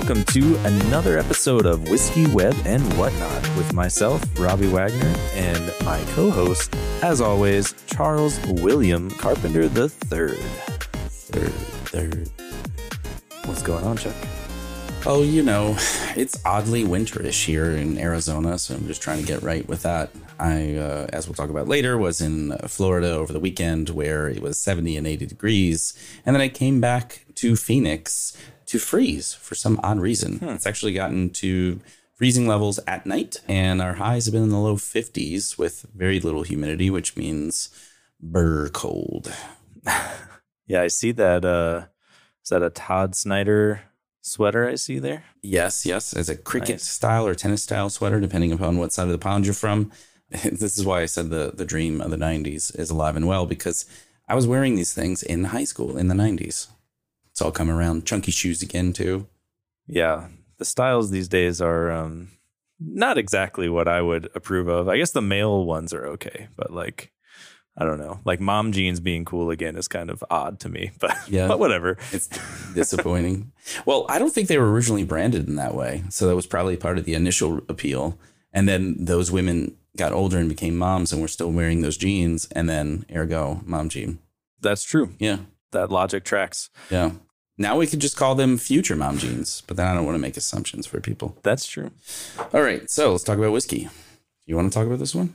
welcome to another episode of Whiskey, Web, and Whatnot with myself, Robbie Wagner, and my co host, as always, Charles William Carpenter III. Third, third. What's going on, Chuck? Oh, you know, it's oddly winterish here in Arizona, so I'm just trying to get right with that. I, uh, as we'll talk about later, was in Florida over the weekend where it was 70 and 80 degrees. And then I came back to Phoenix to freeze for some odd reason. Hmm. It's actually gotten to freezing levels at night, and our highs have been in the low 50s with very little humidity, which means burr cold. yeah, I see that. Uh, is that a Todd Snyder sweater I see there? Yes, yes. As a cricket nice. style or tennis style sweater, depending upon what side of the pond you're from. this is why I said the, the dream of the 90s is alive and well because I was wearing these things in high school in the 90s. It's all come around. Chunky shoes again too. Yeah, the styles these days are um, not exactly what I would approve of. I guess the male ones are okay, but like I don't know, like mom jeans being cool again is kind of odd to me. But yeah, but whatever. It's disappointing. well, I don't think they were originally branded in that way, so that was probably part of the initial appeal. And then those women got older and became moms, and were still wearing those jeans, and then ergo mom jean. That's true. Yeah that logic tracks. Yeah. Now we could just call them future mom jeans, but then I don't want to make assumptions for people. That's true. All right, so let's talk about whiskey. You want to talk about this one?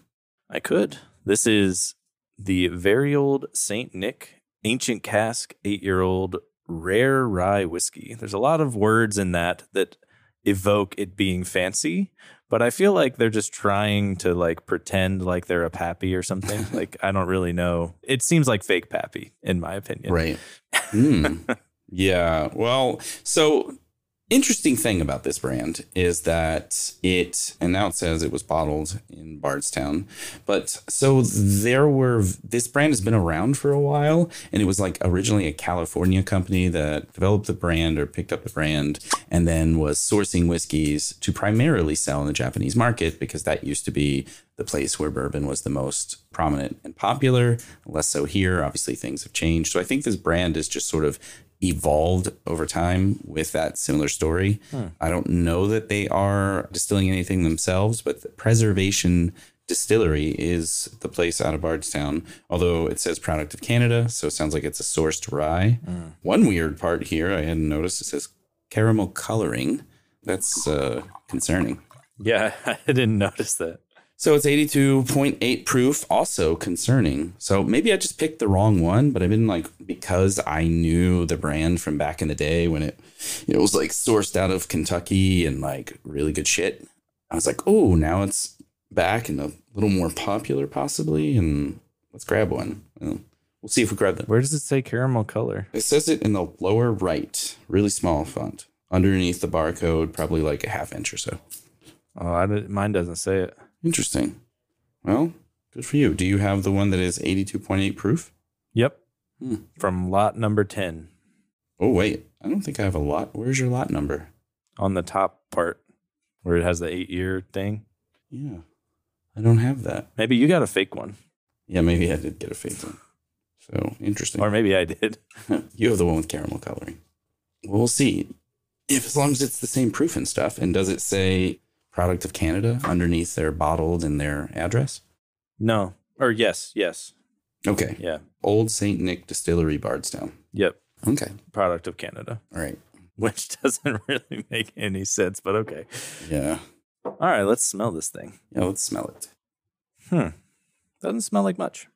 I could. This is the very old St. Nick ancient cask, eight year old rare rye whiskey. There's a lot of words in that that evoke it being fancy, but I feel like they're just trying to like pretend like they're a pappy or something. like I don't really know. It seems like fake pappy, in my opinion. Right. Mm. yeah. Well, so interesting thing about this brand is that it and now it says it was bottled in bardstown but so there were this brand has been around for a while and it was like originally a california company that developed the brand or picked up the brand and then was sourcing whiskeys to primarily sell in the japanese market because that used to be the place where bourbon was the most prominent and popular less so here obviously things have changed so i think this brand is just sort of evolved over time with that similar story. Hmm. I don't know that they are distilling anything themselves, but the Preservation Distillery is the place out of Bardstown, although it says product of Canada, so it sounds like it's a sourced rye. Hmm. One weird part here I hadn't noticed it says caramel coloring. That's uh, concerning. Yeah, I didn't notice that. So it's 82.8 proof, also concerning. So maybe I just picked the wrong one, but I've been like, because I knew the brand from back in the day when it, it was like sourced out of Kentucky and like really good shit. I was like, oh, now it's back and a little more popular possibly. And let's grab one. We'll see if we grab them. Where does it say caramel color? It says it in the lower right, really small font. Underneath the barcode, probably like a half inch or so. Oh, I mine doesn't say it. Interesting. Well, good for you. Do you have the one that is 82.8 proof? Yep. Hmm. From lot number 10. Oh, wait. I don't think I have a lot. Where's your lot number? On the top part where it has the eight year thing. Yeah. I don't have that. Maybe you got a fake one. Yeah, maybe I did get a fake one. So interesting. Or maybe I did. you have the one with caramel coloring. Well, we'll see. If as long as it's the same proof and stuff, and does it say product of Canada underneath their bottled and their address? No. Or yes, yes. Okay. Yeah. Olde St. Nick Distillery, Bardstown. Yep. Okay. Product of Canada. All right. Which doesn't really make any sense, but okay. Yeah. All right, let's smell this thing. Yeah, let's smell it. Hmm. Doesn't smell like much.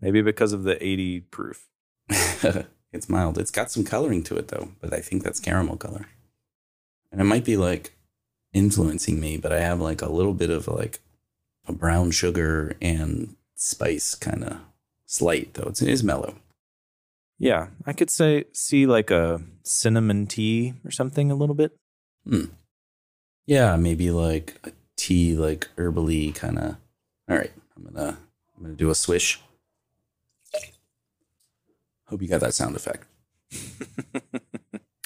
Maybe because of the 80 proof. it's mild. It's got some coloring to it though, but I think that's caramel color. And it might be like influencing me, but I have like a little bit of like a brown sugar and spice kind of slight though. It's, it is mellow. Yeah, I could say see like a cinnamon tea or something a little bit. Hmm. Yeah, maybe like a tea, like herbally kind of. All right, I'm gonna I'm gonna do a swish. Hope you got that sound effect.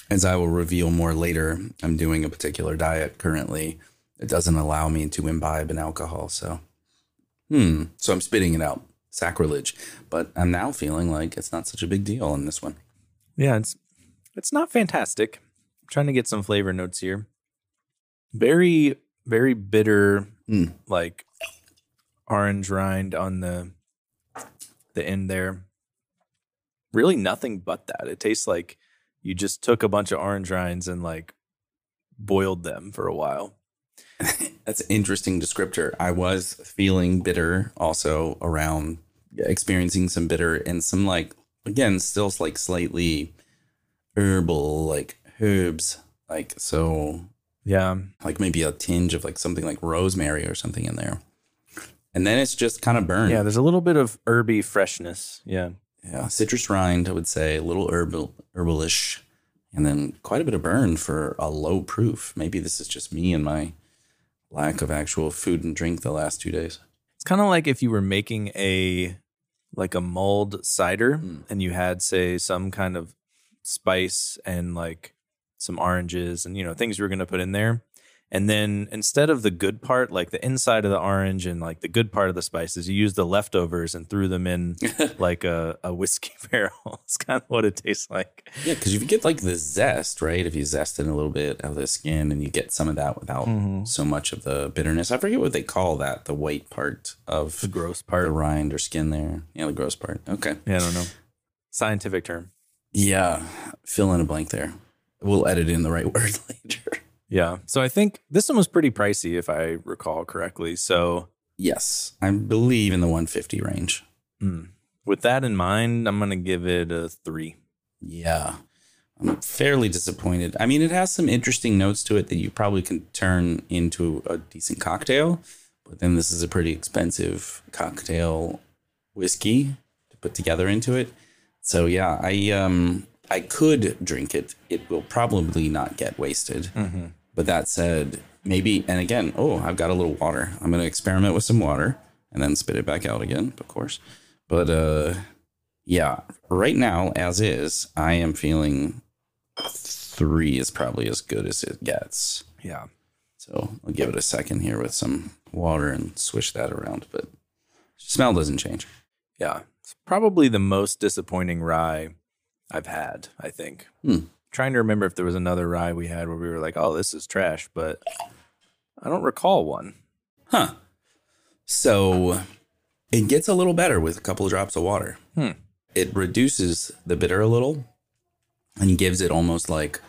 As I will reveal more later, I'm doing a particular diet currently. It doesn't allow me to imbibe an alcohol. So, hmm. So I'm spitting it out. Sacrilege. But I'm now feeling like it's not such a big deal in this one. Yeah, it's it's not fantastic. I'm trying to get some flavor notes here. Very, very bitter, Mm. like orange rind on the the end there. Really nothing but that. It tastes like you just took a bunch of orange rinds and like boiled them for a while. That's an interesting descriptor. I was feeling bitter also around experiencing some bitter and some like again still like slightly herbal like herbs like so Yeah. like maybe a tinge of like something like rosemary or something in there. And then it's just kind of burned. Yeah, there's a little bit of herby freshness. Yeah. Yeah, citrus rind, I would say, a little herbal, herbalish, and then quite a bit of burn for a low proof. Maybe this is just me and my lack of actual food and drink the last two days. It's kind of like if you were making a like a mulled cider Mm. and you had say some kind of spice and like some oranges and you know things you were going to put in there and then instead of the good part like the inside of the orange and like the good part of the spices you use the leftovers and threw them in like a, a whiskey barrel it's kind of what it tastes like Yeah, because you get like the zest, right? If you zest it a little bit out of the skin and you get some of that without Mhm. so much of the bitterness. I forget what they call that, the white part of the gross part, the rind or skin there. Yeah, the gross part. Okay. yeah i don't know scientific term Yeah, fill in a blank there. We'll edit in the right word later. Yeah so i think this one was pretty pricey if i recall correctly so Yes, I believe in the 150 range. Mm. With that in mind, I'm going to give it a three. Yeah. I'm fairly disappointed. I mean, it has some interesting notes to it that you probably can turn into a decent cocktail, but then this is a pretty expensive cocktail whiskey to put together into it. So yeah, I um I could drink it. It will probably not get wasted. Mm-hmm. But that said, maybe and again, oh, I've got a little water. I'm going to experiment with some water and then spit it back out again, of course. But uh yeah, right now as is, I am feeling 3 is probably as good as it gets. Yeah. So, I'll give it a second here with some water and swish that around, but smell doesn't change. Yeah. It's probably the most disappointing rye I've had, I think. Hmm. Trying to remember if there was another rye we had where we were like, oh, this is trash, but I don't recall one. Huh. So, it gets a little better with a couple of drops of water. Hmm. It reduces the bitter a little and gives it almost like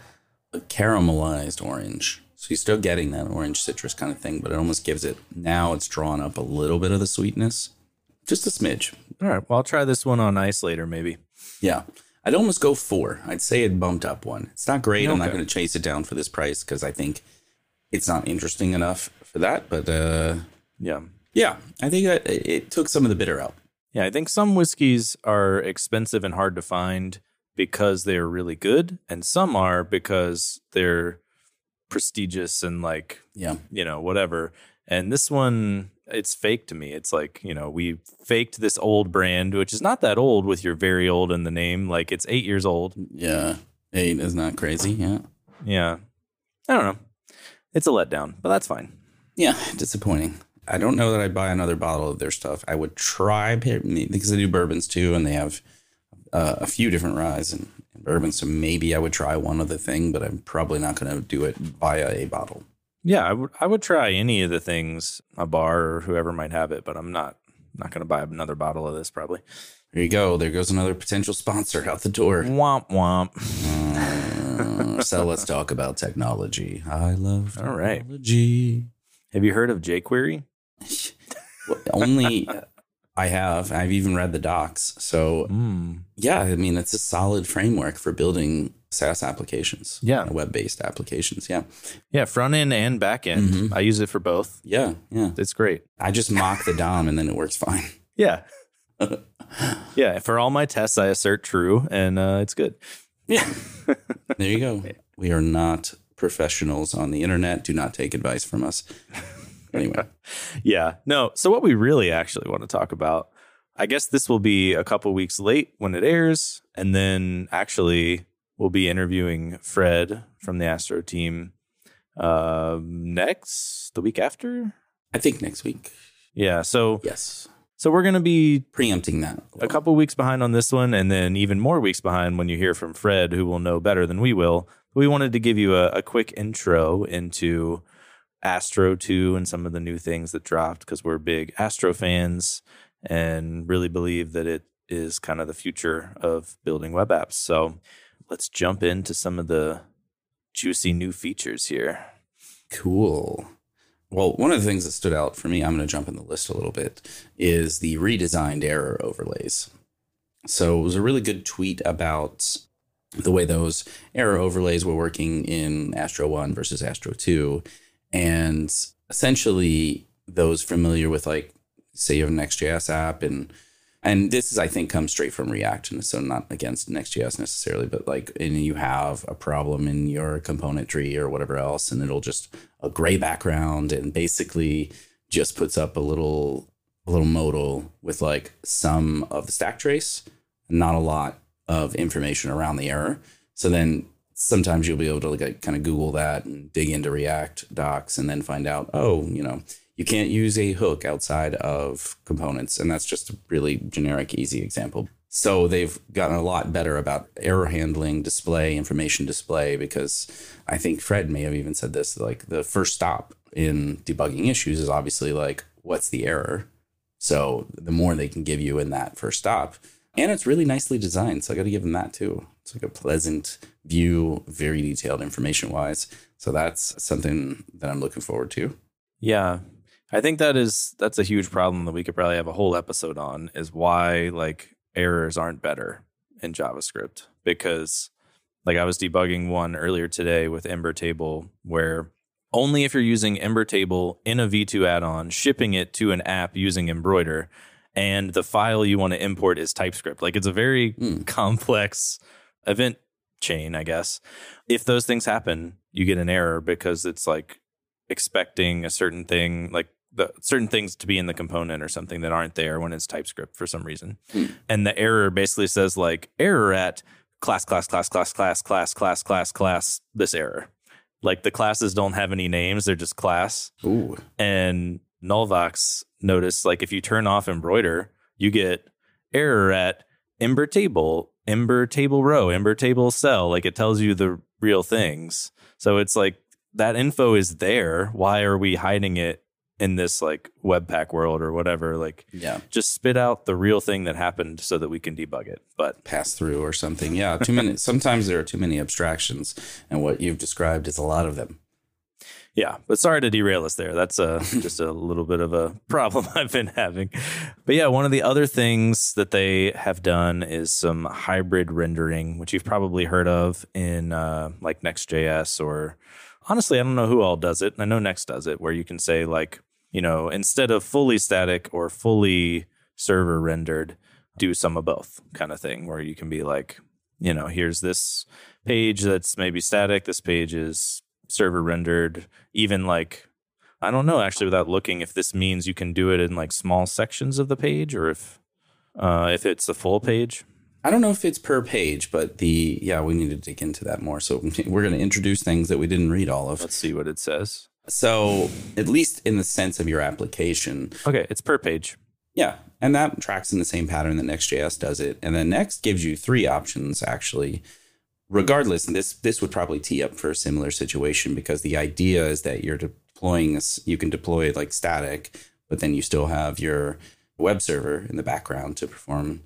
a caramelized orange. So you're still getting that orange citrus kind of thing, but it almost gives it now it's drawn up a little bit of the sweetness. Just a smidge. All right. Well, I'll try this one on ice later, maybe. Yeah. I'd almost go four. I'd say it bumped up one. It's not great. I'm not going to chase it down for this price because I think it's not interesting enough for that. But uh, Yeah. yeah, I think that it it took some of the bitter out. Yeah. I think some whiskeys are expensive and hard to find because they're really good, and some are because they're prestigious and like Yeah. you know, whatever. And this one, it's fake to me. It's like, you know, we faked this old brand, which is not that old with your very old in the name. Like it's eight years old. Yeah. Eight is not crazy. Yeah. Yeah. I don't know. It's a letdown, but that's fine. Yeah. Disappointing. I don't know that I'd buy another bottle of their stuff. I would try because they do bourbons too, and they have uh, a few different ryes and, and bourbons. So maybe I would try one other thing, but I'm probably not going to do it via a bottle. Yeah, I would I would try any of the things a bar or whoever might have it, but I'm not not going to buy another bottle of this probably. There you go. There goes another potential sponsor out the door. Womp womp. Uh, so let's talk about technology. I love All right. technology. Have you heard of jQuery? Only I have. I've even read the docs. So Mm. yeah, I mean it's a solid framework for building SaaS applications. Yeah. web-based applications. Yeah, Yeah, front end and back end. Mhm. I use it for both. yeah, yeah. It's great. I just mock the DOM and then it works fine. Yeah. yeah. For all my tests, I assert true and uh, it's good. Yeah, there you go. We are not professionals on the internet. Do not take advice from us. Anyway, Yeah. No. So, what we really actually want to talk about, I guess this will be a couple weeks late when it airs. And then actually, we'll be interviewing Fred from the Astro team uh, next, the week after. I think next week. Yeah. So, Yes, so we're going to be preempting that. a couple weeks behind on this one, and then even more weeks behind when you hear from Fred, who will know better than we will We wanted to give you a, a quick intro into Astro 2 and some of the new things that dropped because we're big Astro fans and really believe that it is kind of the future of building web apps. So let's jump into some of the juicy new features here. Cool. Well, one of the things that stood out for me, I'm going to jump in the list a little bit, is the redesigned error overlays. So it was a really good tweet about the way those error overlays were working in Astro 1 versus Astro 2. And essentially, those familiar with, like, say you have an Next.js app and and this is I think comes straight from React, and so not against Next.js necessarily, but like and you have a problem in your component tree or whatever else, and it'll just a gray background and basically just puts up a little a little modal with like some of the stack trace, not a lot of information around the error. So then sometimes you'll be able to like kind of Google that and dig into React docs and then find out, oh, you know, you can't use a hook outside of components. And that's just a really generic, easy example. So they've gotten a lot better about error handling, display, information display, because I think Fred may have even said this like the first stop in debugging issues is obviously like, what's the error? So the more they can give you in that first stop. And it's really nicely designed. So I got to give them that too. It's like a pleasant view, very detailed information wise. So that's something that I'm looking forward to. Yeah. I think that is that's a huge problem that we could probably have a whole episode on is why like errors aren't better in JavaScript because like I was debugging one earlier today with Ember Table where only if you're using Ember Table in a V2 add-on, shipping it to an app using Embroider, and the file you want to import is TypeScript. Like it's a very mm. complex event chain, I guess. If those things happen, you get an error because it's like expecting a certain thing, like the certain things to be in the component or something that aren't there when it's TypeScript for some reason. Hmm. And the error basically says like error at class, class, class, class, class, class, class, class, class, this error. Like the classes don't have any names, they're just class. Ooh. And Nullvox noticed like if you turn off embroider, you get error at ember table, ember table row, ember table cell. Like it tells you the real things. So it's like that info is there. Why are we hiding it in this like webpack world or whatever like yeah. just spit out the real thing that happened so that we can debug it but pass through or something. Yeah too many sometimes there are too many abstractions and what you've described is a lot of them. Yeah but sorry to derail us there. That's a just a little bit of a problem i've been having. But yeah one of the other things that they have done is some hybrid rendering which you've probably heard of in uh, like next.js or honestly i don't know who all does it. I know next does it where you can say like you know, instead of fully static or fully server rendered, do some of both kind of thing where you can be like, you know, here's this page that's maybe static, this page is server rendered, even like I don't know actually without looking if this means you can do it in like small sections of the page or if uh, if it's the full page. I don't know if it's per page, but the yeah, we need to dig into that more. So we're going to introduce things that we didn't read all of. Let's see what it says. So, at least in the sense of your application. Okay, it's per page. Yeah, and that tracks in the same pattern that Next.js does it. And then Next gives you three options actually. Regardless, and this this would probably tee up for a similar situation because the idea is that you're deploying this, you can deploy it like static, but then you still have your web server in the background to perform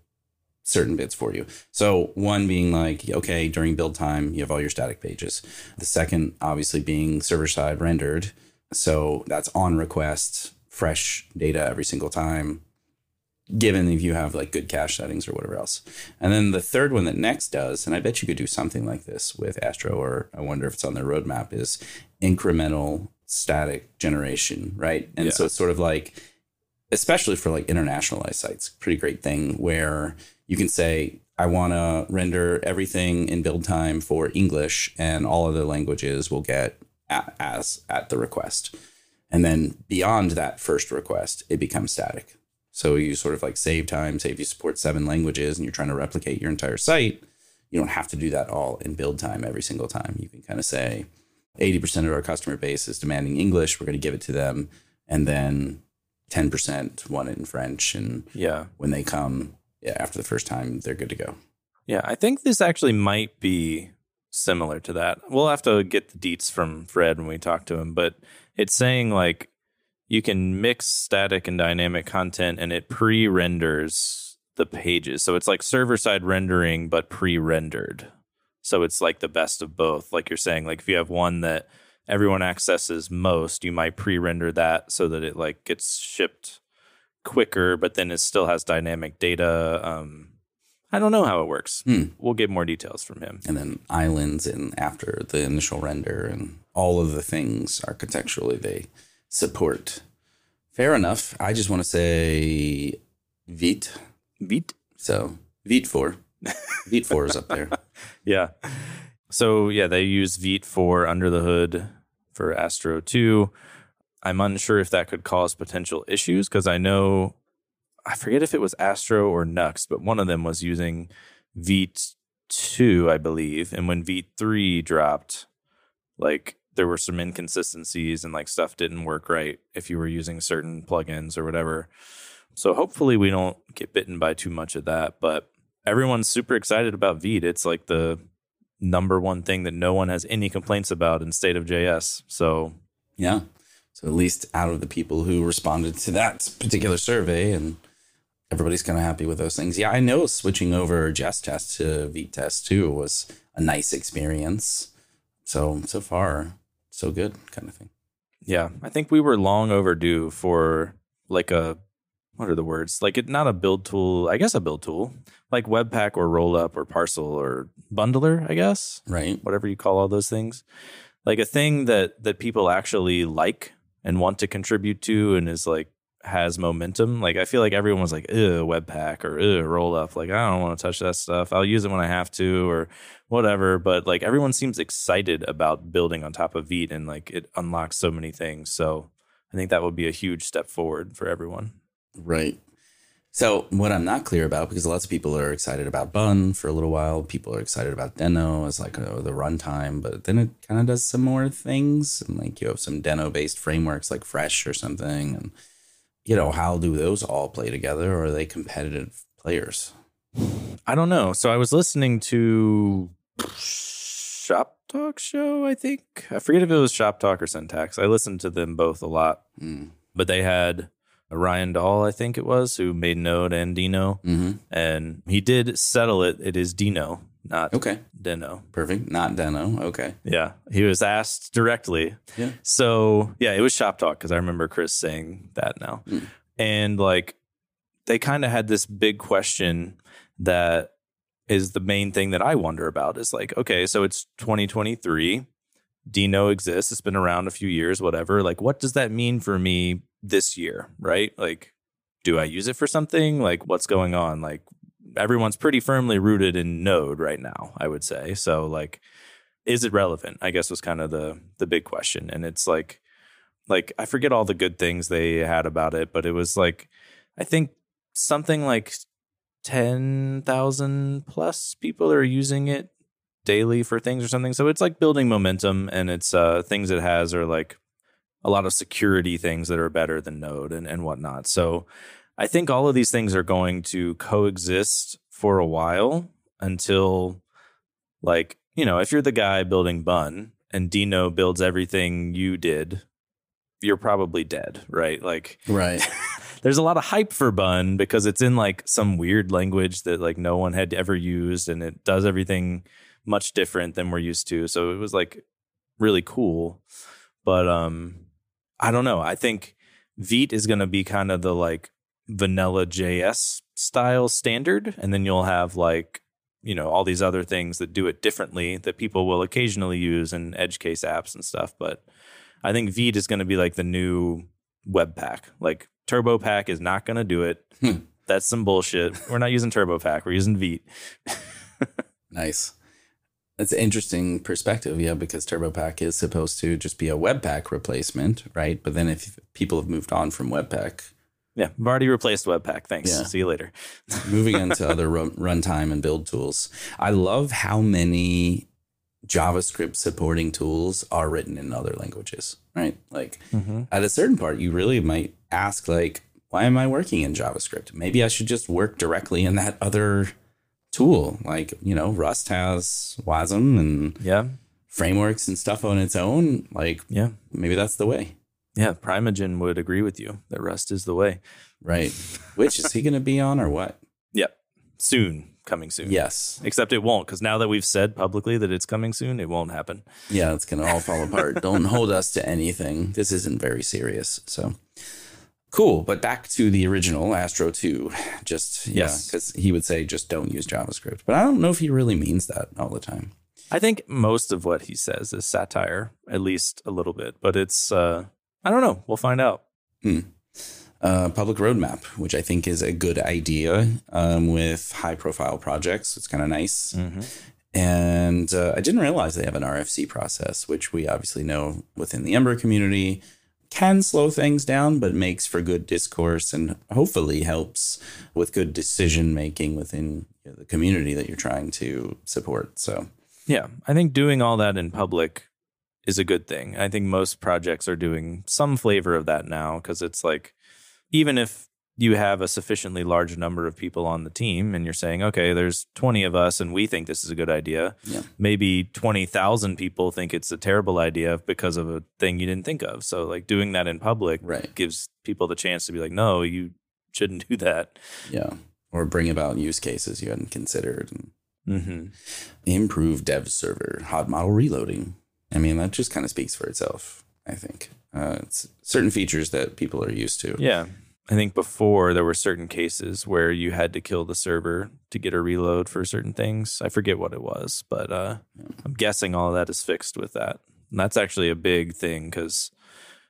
certain bits for you. So one being like, okay, during build time, you have all your static pages. The second, obviously, being server side rendered. So that's on request, fresh data every single time, given if you have like good cache settings or whatever else. And then the third one that Next does, and I bet you could do something like this with Astro, or I wonder if it's on their roadmap, is incremental static generation, right? And yeah. so it's sort of like, especially for like internationalized sites, pretty great thing where you can say, I want to render everything in build time for English, and all other languages will get as at the request. And then beyond that first request, it becomes static. So you sort of like save time, say if you support seven languages and you're trying to replicate your entire site, you don't have to do that all in build time every single time. You can kind of say 80% of our customer base is demanding English, we're going to give it to them. And then 10% want it in French. And yeah, when they come, yeah, after the first time, they're good to go. Yeah, I think this actually might be similar to that. We'll have to get the deets from Fred when we talk to him, but it's saying like you can mix static and dynamic content and it pre-renders the pages. So it's like server side rendering but pre-rendered. So it's like the best of both. Like you're saying like if you have one that everyone accesses most, you might pre-render that so that it like gets shipped quicker but then it still has dynamic data um I don't know how it works. Hmm. We'll get more details from him. And then islands and after the initial render and all of the things architecturally they support. Fair enough. I just want to say Vite. Vite. So Vite 4. Vite 4 is up there. Yeah. So yeah, they use Vite for under the hood for Astro 2. I'm unsure if that could cause potential issues because I know I forget if it was Astro or Nuxt, but one of them was using Vite 2, I believe. And when Vite 3 dropped, like there were some inconsistencies and like stuff didn't work right if you were using certain plugins or whatever. So hopefully we don't get bitten by too much of that. But everyone's super excited about Vite. It's like the number one thing that no one has any complaints about in state of JS. So Yeah. So at least out of the people who responded to that particular survey and everybody's kind of happy with those things. Yeah, I know switching over Jest Test to Vitest too was a nice experience. So so far, so good kind of thing. yeah, I think we were long overdue for like a what are the words? Like it not a build tool, I guess a build tool, like Webpack or Rollup or Parcel or Bundler, I guess. Right. whatever you call all those things like a thing that that people actually like and want to contribute to and is like has momentum like i feel like everyone was like Ugh, webpack or Ugh, roll up like i don't want to touch that stuff i'll use it when i have to or whatever but like everyone seems excited about building on top of Vite and like it unlocks so many things so i think that would be a huge step forward for everyone Right. So what I'm not clear about, because lots of people are excited about Bun for a little while, people are excited about Deno as like uh the runtime, but then it kind of does some more things, and like you have some Deno based frameworks like Fresh or something, and you know how do those all play together, or are they competitive players? I don't know. So I was listening to Shop Talk Show, I think. I forget if it was Shop Talk or Syntax. I listened to them both a lot, Mm. but they had Ryan Dahl, I think it was, who made Node and Dino, hmm and he did settle it. It is Dino, not Okay, Deno. perfect. Not Deno. Okay. Yeah, he was asked directly. Yeah. So yeah, it was Shop Talk because I remember Chris saying that now, Mm. and like they kind of had this big question that is the main thing that I wonder about is like, okay, so it's 2023, Dino exists, it's been around a few years, whatever. Like, what does that mean for me this year, right? Like, do I use it for something? Like, what's going on? Like, everyone's pretty firmly rooted in Node right now, I would say. So, like, is it relevant? I guess was kind of the the big question. And it's like, like I forget all the good things they had about it, but it was like, I think something like ten thousand plus people are using it daily for things or something. So it's like building momentum, and it's uh, things it has are like a lot of security things that are better than Node and, and whatnot. So I think all of these things are going to coexist for a while until, like, you know, if you're the guy building Bun and Dino builds everything you did, you're probably dead, right? Like, Right. there's a lot of hype for Bun because it's in like some weird language that like no one had ever used and it does everything much different than we're used to. So it was like really cool. But um I don't know. I think Vite is going to be kind of the like vanilla JS style standard and then you'll have like you know all these other things that do it differently that people will occasionally use in edge case apps and stuff, but I think Vite is going to be like the new Webpack. Like Turbo Pack is not going to do it. Hmm. That's some bullshit. We're not using Turbo Pack. We're using Vite. Nice. That's an interesting perspective, yeah, because TurboPack is supposed to just be a Webpack replacement, right? But then if people have moved on from Webpack, Yeah, I've already replaced Webpack. Thanks. Yeah. See you later. moving into other run- runtime and build tools, I love how many JavaScript supporting tools are written in other languages, right? Like mm-hmm. at a certain part, you really might ask, like, why am I working in JavaScript? Maybe I should just work directly in that other tool. Like, you know, Rust has WASM and Yeah. frameworks and stuff on its own. Like, Yeah. maybe that's the way. Yeah. Primeagen would agree with you that Rust is the way. Right. Which is he going to be on or what? Yep. Soon. Coming soon. Yes. Except it won't, because now that we've said publicly that it's coming soon, it won't happen. Yeah, it's going to all fall apart. Don't hold us to anything. This isn't very serious. So cool. But back to the original Astro 2. Just, yeah, Yes. because he would say just don't use JavaScript. But I don't know if he really means that all the time. I think most of what he says is satire, at least a little bit, but it's, uh, I don't know. We'll find out. uh, public roadmap, which I think is a good idea um, with high profile projects. It's kind of nice. And uh, I didn't realize they have an RFC process, which we obviously know within the Ember community can slow things down, but makes for good discourse and hopefully helps with good decision making within the community that you're trying to support. So, Yeah. I think doing all that in public is a good thing. I think most projects are doing some flavor of that now because it's like, even if you have a sufficiently large number of people on the team and you're saying, okay, there's 20 of us and we think this is a good idea, Yeah. maybe 20,000 people think it's a terrible idea because of a thing you didn't think of. So, like, doing that in public Right. gives people the chance to be like, no, you shouldn't do that. yeah. Or bring about use cases you hadn't considered Mm-hmm. improved dev server, hot module reloading. I mean, that just kind of speaks for itself, I think. Uh, it's certain features that people are used to. Yeah. I think before there were certain cases where you had to kill the server to get a reload for certain things. I forget what it was, but uh, I'm guessing all of that is fixed with that. And that's actually a big thing because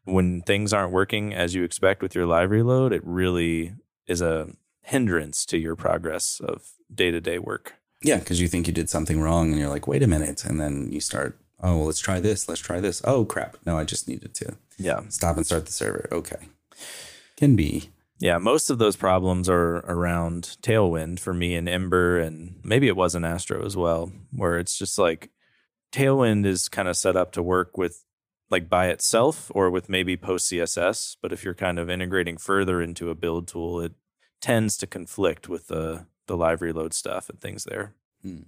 when things aren't working as you expect with your live reload, it really is a hindrance to your progress of day to day work. Yeah, because you think you did something wrong and you're like, wait a minute. And then you start, oh, well, let's try this. Let's try this. Oh, crap. No, I just needed to Yeah. stop and start the server. Okay. Can be. Yeah, most of those problems are around Tailwind for me and Ember, and maybe it was an Astro as well, where it's just like Tailwind is kind of set up to work with like by itself or with maybe post CSS. But if you're kind of integrating further into a build tool, it tends to conflict with the the live reload stuff and things there. Hmm.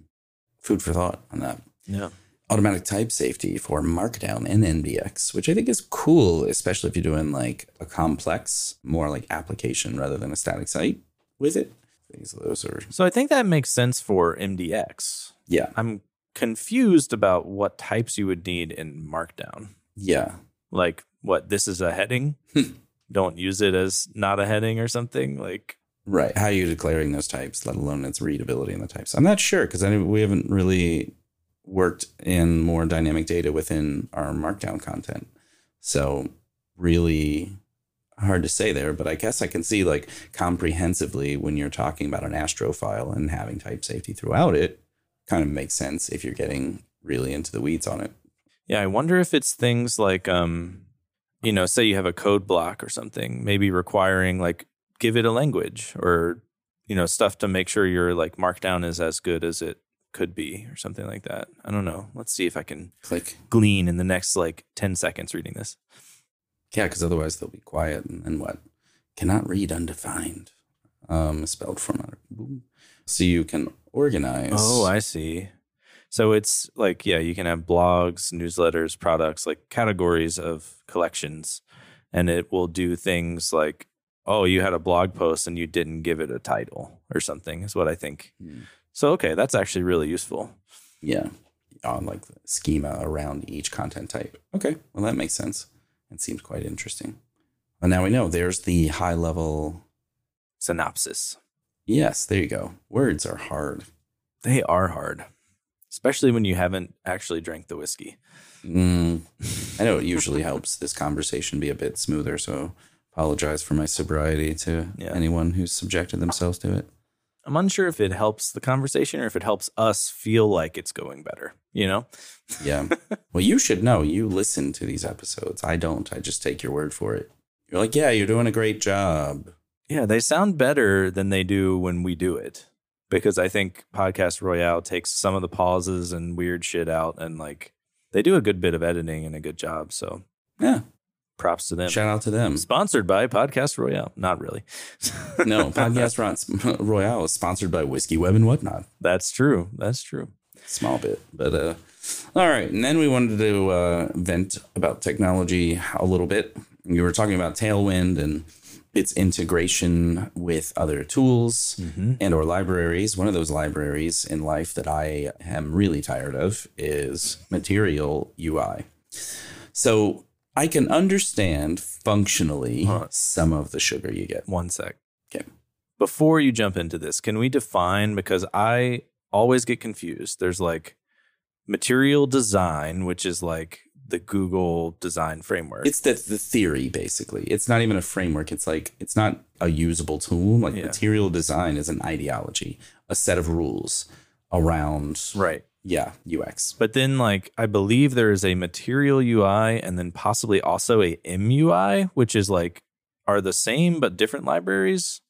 Food for thought on that. Yeah. Automatic type safety for Markdown and MDX, which I think is cool, especially if you're doing like a complex, more like application rather than a static site with it. Things those are, So I think that makes sense for MDX. yeah, I'm confused about what types you would need in Markdown. yeah. like what this is a heading hmm. don't use it as not a heading or something like Right. How are you declaring those types, let alone its readability in the types? I'm not sure because we haven't really worked in more dynamic data within our markdown content. So, really hard to say there, but I guess I can see like comprehensively when you're talking about an Astro file and having type safety throughout it kind of makes sense if you're getting really into the weeds on it. yeah i wonder if it's things like um you know say you have a code block or something maybe requiring like give it a language or you know stuff to make sure your like markdown is as good as it could be or something like that i don't know let's see if i can Click. glean in the next like 10 seconds reading this Yeah, because otherwise they'll be quiet and, and what? Cannot read undefined. Um, spelled format. Boom. So you can organize. Oh, I see. So it's like, yeah, you can have blogs, newsletters, products, like categories of collections, and it will do things like, oh, you had a blog post and you didn't give it a title or something, is what I think. Hmm. So, okay, that's actually really useful. yeah, on like the schema around each content type. Okay, well that makes sense. It seems quite interesting. Well, now we know there's the high level. Synopsis. Yes, there you go. Words are hard. They are hard, especially when you haven't actually drank the whiskey. Mm, I know it usually helps this conversation be a bit smoother. So apologize for my sobriety to Yeah. anyone who's subjected themselves to it. I'm unsure if it helps the conversation or if it helps us feel like it's going better, you know? Yeah. well, you should know. You listen to these episodes. I don't. I just take your word for it. You're like, yeah, you're doing a great job. Yeah, they sound better than they do when we do it. Because I think Podcast Royale takes some of the pauses and weird shit out and like they do a good bit of editing and a good job. So Yeah. Props to them. Shout out to them. Sponsored by Podcast Royale. Not really. no, Podcast Royale is sponsored by Whiskey Web and whatnot. That's true. That's true. Small bit, but uh, all right. And then we wanted to uh, vent about technology a little bit. You were talking about Tailwind and its integration with other tools mm-hmm. and or libraries. One of those libraries in life that I am really tired of is Material UI. So I can understand functionally huh. some of the sugar you get. One sec. Okay. Before you jump into this, can we define because I always get confused. There's like material design, which is like the Google design framework. It's the the theory basically. It's not even a framework. It's like it's not a usable tool. Like yeah. material design is an ideology, a set of rules around right. Yeah, UX. But then like I believe there is a material UI and then possibly also a MUI, which is like are the same but different libraries.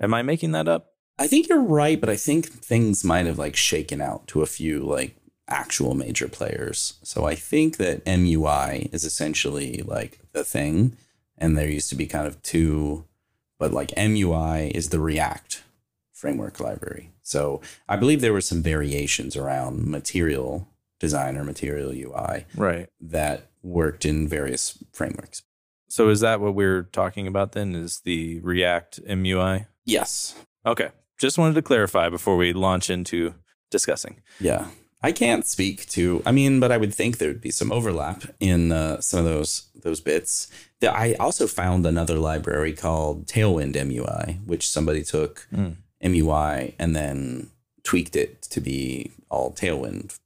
Am I making that up? I think you're right, but I think things might have like shaken out to a few like actual major players. So I think that MUI is essentially like the thing. And there used to be kind of two, but like MUI is the React framework library. So I believe there were some variations around material design or material UI right that worked in various frameworks. So is that what we're talking about then is the React MUI? Yes. Okay. Just wanted to clarify before we launch into discussing. Yeah. I can't speak to. I mean, but I would think there would be some overlap in uh, some of those those bits. I also found another library called Tailwind MUI, which somebody took mm. MUI and then tweaked it to be all Tailwind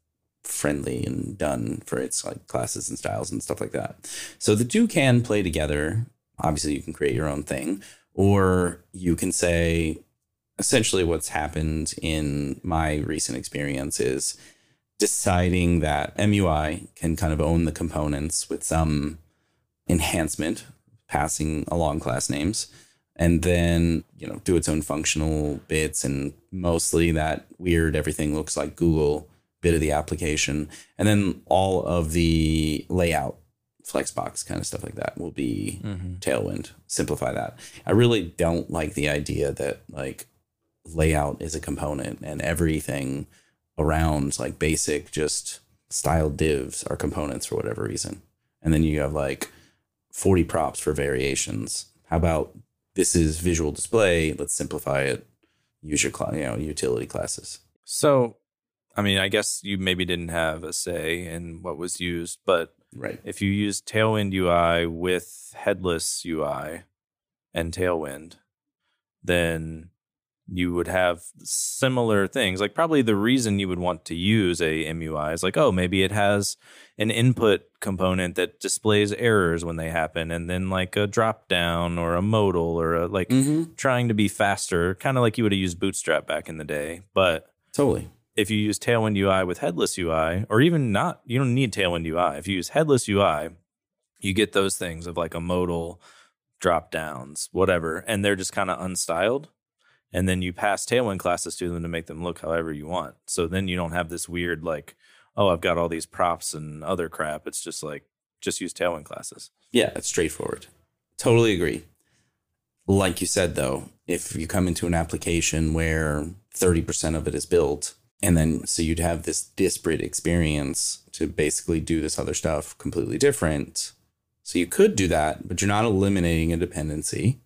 friendly and done for its like classes and styles and stuff like that. So the two can play together. Obviously, you can create your own thing, or you can say essentially what's happened in my recent experience is deciding that MUI can kind of own the components with some enhancement, passing along class names, and then you know do its own functional bits and mostly that weird everything looks like Google bit of the application, and then all of the layout. Flexbox kind of stuff like that will be mm-hmm. Tailwind. Simplify that. I really don't like the idea that like layout is a component and everything around like basic just style divs are components for whatever reason. And then you have like 40 props for variations. How about this is visual display, let's simplify it. Use your cl- you know utility classes. So, I mean, I guess you maybe didn't have a say in what was used, but right. if you use Tailwind UI with headless UI and Tailwind, then you would have similar things. Like probably the reason you would want to use a MUI is like, oh, maybe it has an input component that displays errors when they happen, and then like a drop down or a modal or a, like mm-hmm. trying to be faster, kind of like you would have used Bootstrap back in the day. But totally. If you use Tailwind UI with headless UI, or even not, you don't need Tailwind UI. If you use headless UI, you get those things of like a modal, drop downs, whatever, and they're just kind of unstyled and then you pass tailwind classes to them to make them look however you want. So then you don't have this weird like, oh, I've got all these props and other crap. It's just like just use tailwind classes. Yeah, it's straightforward. Totally agree. Like you said though, if you come into an application where 30% of it is built and then so you'd have this disparate experience to basically do this other stuff completely different. So you could do that, but you're not eliminating a dependency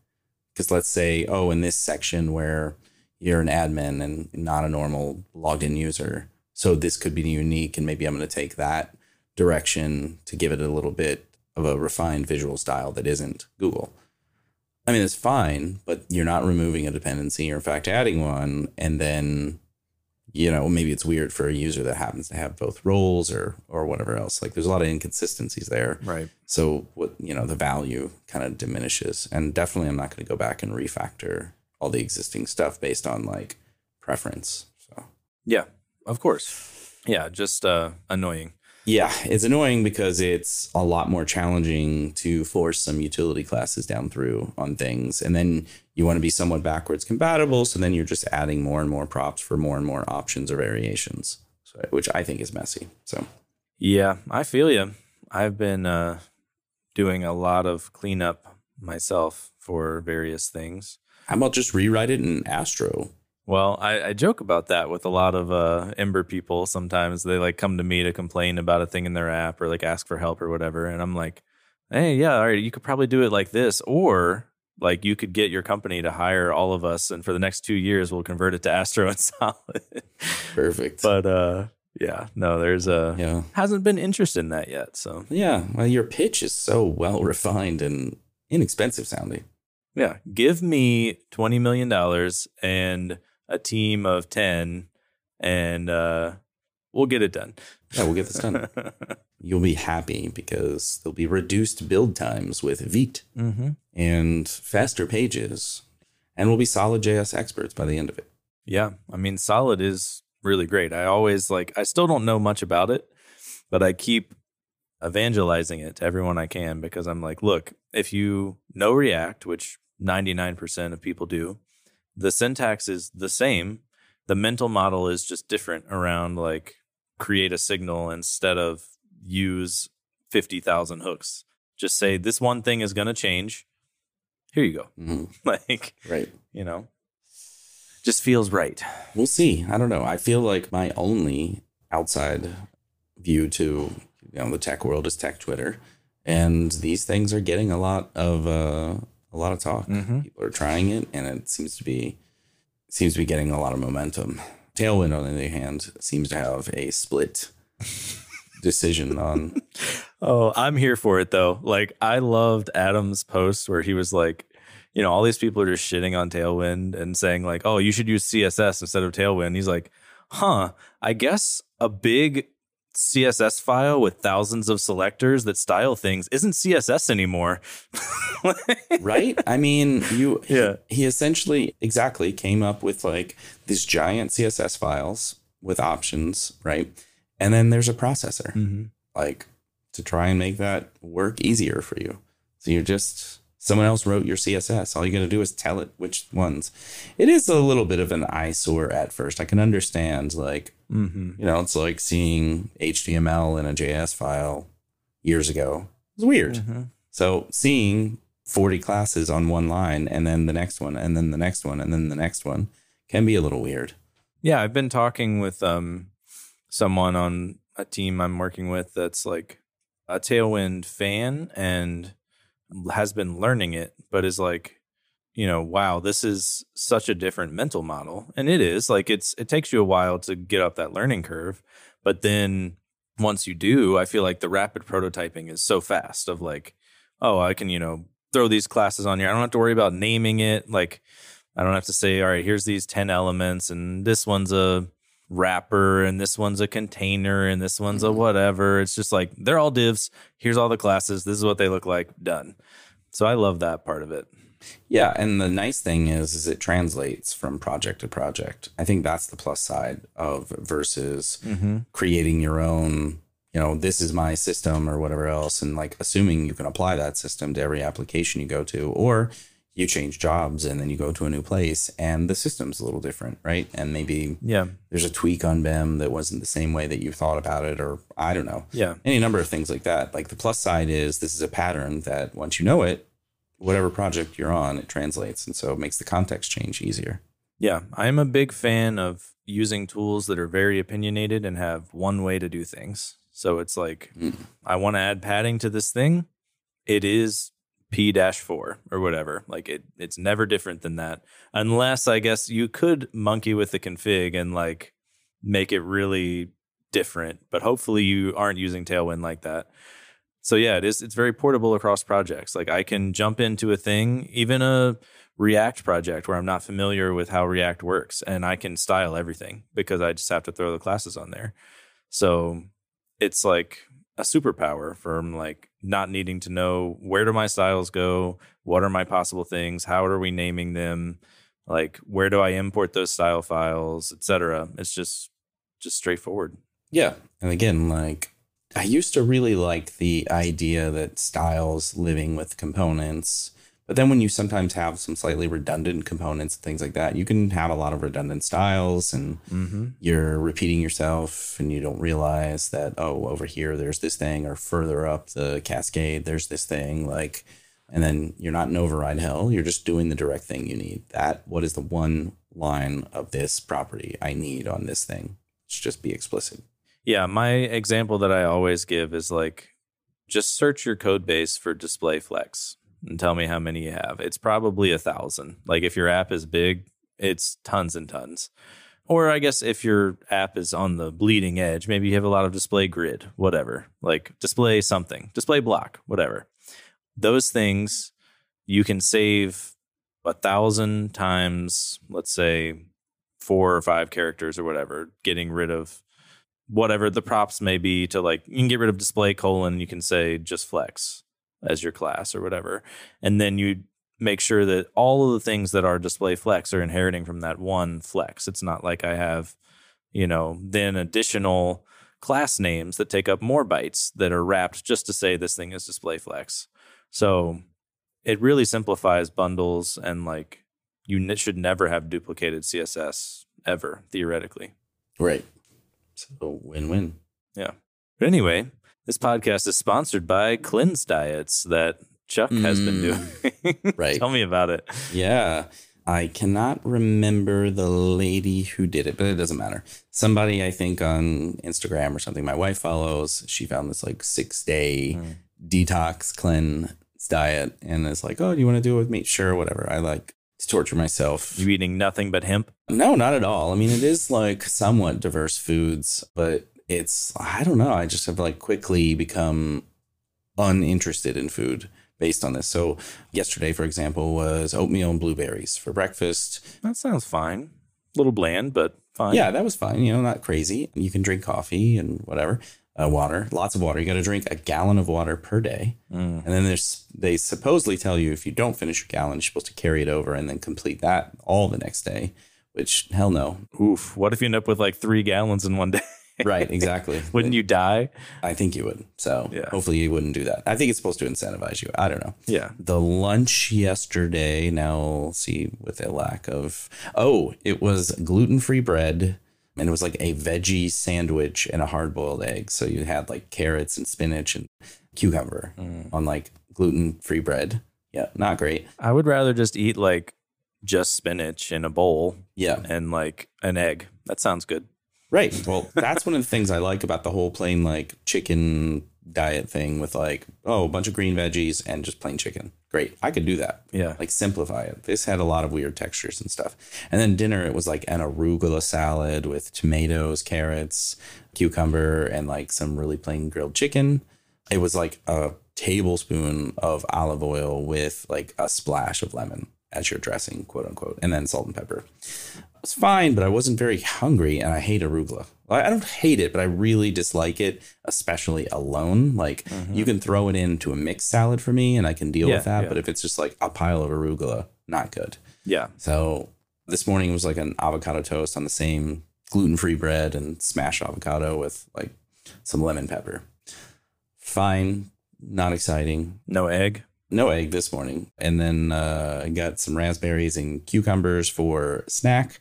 because let's say, oh, in this section where you're an admin and not a normal logged in user, so this could be unique, and maybe I'm going to take that direction to give it a little bit of a refined visual style that isn't Google. I mean, it's fine, but you're not removing a dependency, or in fact, adding one, and then you know maybe it's weird for a user that happens to have both roles or or whatever else. Like there's a lot of inconsistencies there. Right. So what you know the value kind of diminishes. And definitely i'm not going to go back and refactor all the existing stuff based on like preference so. Yeah of course. Yeah just uh annoying yeah, it's annoying because it's a lot more challenging to force some utility classes down through on things. And then you want to be somewhat backwards compatible. So then you're just adding more and more props for more and more options or variations, so, which I think is messy. So, yeah, I feel you. I've been uh, doing a lot of cleanup myself for various things. How about just rewrite it in Astro? Well, I, I joke about that with a lot of uh, Ember people. Sometimes they like come to me to complain about a thing in their app or like ask for help or whatever, and I'm like, hey, yeah, all right, you could probably do it like this, or like you could get your company to hire all of us, and for the next two years, we'll convert it to Astro and Solid. Perfect. but uh, yeah, no, there's a yeah, hasn't been interest in that yet. So yeah. Well, your pitch is so well refined and inexpensive sounding. yeah, give me twenty million dollars and a team of ten, and uh, we'll get it done. Yeah, we'll get this done. You'll be happy because there'll be reduced build times with Vite mm-hmm. and faster pages, and we'll be solid JS experts by the end of it. Yeah, I mean, Solid is really great. I always like. I still don't know much about it, but I keep evangelizing it to everyone I can because I'm like, look, if you know React, which 99% of people do, the syntax is the same. The mental model is just different around like create a signal instead of use 50,000 hooks. Just say this one thing is going to change. Here you go. Mhm. Like, Right. you know, just feels right. We'll see. I don't know. I feel like my only outside view to you know the tech world is tech Twitter, and these things are getting a lot of uh, a lot of talk. Mhm. People are trying it, and it seems to be seems to be getting a lot of momentum. Tailwind, on the other hand, seems to have a split decision on. Oh, I'm here for it though. Like I loved Adam's post where he was like, you know, all these people are just shitting on Tailwind and saying like, "Oh, you should use CSS instead of Tailwind." He's like, "Huh, I guess a big CSS file with thousands of selectors that style things isn't CSS anymore." right? I mean, you Yeah. he, he essentially exactly came up with like these giant CSS files with options, right? And then there's a processor mm-hmm. like to try and make that work easier for you. So you're just someone else wrote your CSS. All you got to do is tell it which ones. It is a little bit of an eyesore at first. I can understand like, Mm-hmm. you know, it's like seeing HTML in a JS file years ago. It's weird. Mm-hmm. So seeing 40 classes on one line and then the next one and then the next one and then the next one can be a little weird. Yeah, I've been talking with um someone on a team I'm working with that's like a Tailwind fan and has been learning it, but is like, you know, wow, this is such a different mental model. And it is like it's it takes you a while to get up that learning curve, but then once you do, I feel like the rapid prototyping is so fast of like, oh, I can, you know, throw these classes on here. I don't have to worry about naming it. Like I don't have to say, all right, here's these 10 elements, and this one's a wrapper, and this one's a container, and this one's a mm-hmm. whatever. It's just like they're all divs. Here's all the classes. This is what they look like. Done. So I love that part of it. Yeah, and the nice thing is is it translates from project to project. I think that's the plus side of versus Mm-hmm. creating your own, you know, this is my system or whatever else and like assuming you can apply that system to every application you go to or you change jobs and then you go to a new place and the system's a little different, right? And maybe Yeah. there's a tweak on BEM that wasn't the same way that you thought about it, or I don't know. Yeah. Any number of things like that. Like the plus side is this is a pattern that once you know it, whatever project you're on, it translates. And so it makes the context change easier. Yeah. I'm a big fan of using tools that are very opinionated and have one way to do things. So it's like, Mm. I want to add padding to this thing. It is P four or whatever. Like it, it's never different than that. Unless I guess you could monkey with the config and like make it really different. But hopefully you aren't using Tailwind like that. So yeah, it is. It's very portable across projects. Like I can jump into a thing, even a React project where I'm not familiar with how React works, and I can style everything because I just have to throw the classes on there. So it's like a superpower from like not needing to know where do my styles go, what are my possible things, how are we naming them, like where do I import those style files, etc. It's just just straightforward. Yeah. And again, like I used to really like the idea that styles living with components But then when you sometimes have some slightly redundant components and things like that, you can have a lot of redundant styles and Mm-hmm. you're repeating yourself and you don't realize that, oh, over here there's this thing, or further up the cascade, there's this thing. Like, and then you're not in override hell. You're just doing the direct thing you need. That, what is the one line of this property I need on this thing? Let's just be explicit. Yeah, my example that I always give is like just search your code base for display flex and tell me how many you have. It's probably a thousand. Like if your app is big, it's tons and tons. Or I guess if your app is on the bleeding edge, maybe you have a lot of display grid, whatever. Like display something, display block, whatever. Those things you can save a thousand times, let's say four or five characters or whatever, getting rid of whatever the props may be to like you can get rid of display colon you can say just flex as your class or whatever. And then you make sure that all of the things that are display flex are inheriting from that one flex. It's not like i have you know then additional class names that take up more bytes that are wrapped just to say this thing is display flex. So it really simplifies bundles and like you should never have duplicated css ever theoretically. Right. So win win. Yeah. But anyway, this podcast is sponsored by Cleanse Diets that Chuck has been doing. right. Tell me about it. Yeah. I cannot remember the lady who did it, but it doesn't matter. Somebody I think on Instagram or something my wife follows, she found this like six day Mm. detox cleanse diet and it's like, oh, do you want to do it with me? Sure, whatever. I like to torture myself. You eating nothing but hemp? No, not at all. I mean, it is like somewhat diverse foods, but it's, I don't know. I just have like quickly become uninterested in food based on this. So, yesterday, for example, was oatmeal and blueberries for breakfast. That sounds fine. A little bland, but fine. Yeah, that was fine. You know, not crazy. You can drink coffee and whatever. Uh, water, lots of water. You got to drink a gallon of water per day. Mm. And then there's, they supposedly tell you if you don't finish your gallon, you're supposed to carry it over and then complete that all the next day, which hell no. Oof. What if you end up with like three gallons in one day? Right, exactly. Wouldn't you die? I think you would. So Yeah. hopefully you wouldn't do that. I think it's supposed to incentivize you. I don't know. Yeah. The lunch yesterday, now we'll see with a lack of, oh, it was gluten free bread and it was like a veggie sandwich and a hard boiled egg. So you had like carrots and spinach and cucumber Mm. on like gluten free bread. Yeah, not great. I would rather just eat like just spinach in a bowl Yeah, and like an egg. That sounds good. right. Well, that's one of the things I like about the whole plain like chicken diet thing with like, oh, a bunch of green veggies and just plain chicken. Great. I could do that. Yeah. like simplify it. This had a lot of weird textures and stuff. And then dinner, it was like an arugula salad with tomatoes, carrots, cucumber, and like some really plain grilled chicken. It was like a tablespoon of olive oil with like a splash of lemon as your dressing, quote unquote, and then salt and pepper. It was fine, but I wasn't very hungry, and I hate arugula. I don't hate it, but I really dislike it, especially alone. Like you can throw it into a mixed salad for me, and I can deal Yeah, with that. yeah. But if it's just like a pile of arugula, not good. Yeah. So this morning was like an avocado toast on the same gluten free bread and smashed avocado with like some lemon pepper. Fine, not exciting. No egg. No egg this morning. And then uh, I got some raspberries and cucumbers for snack.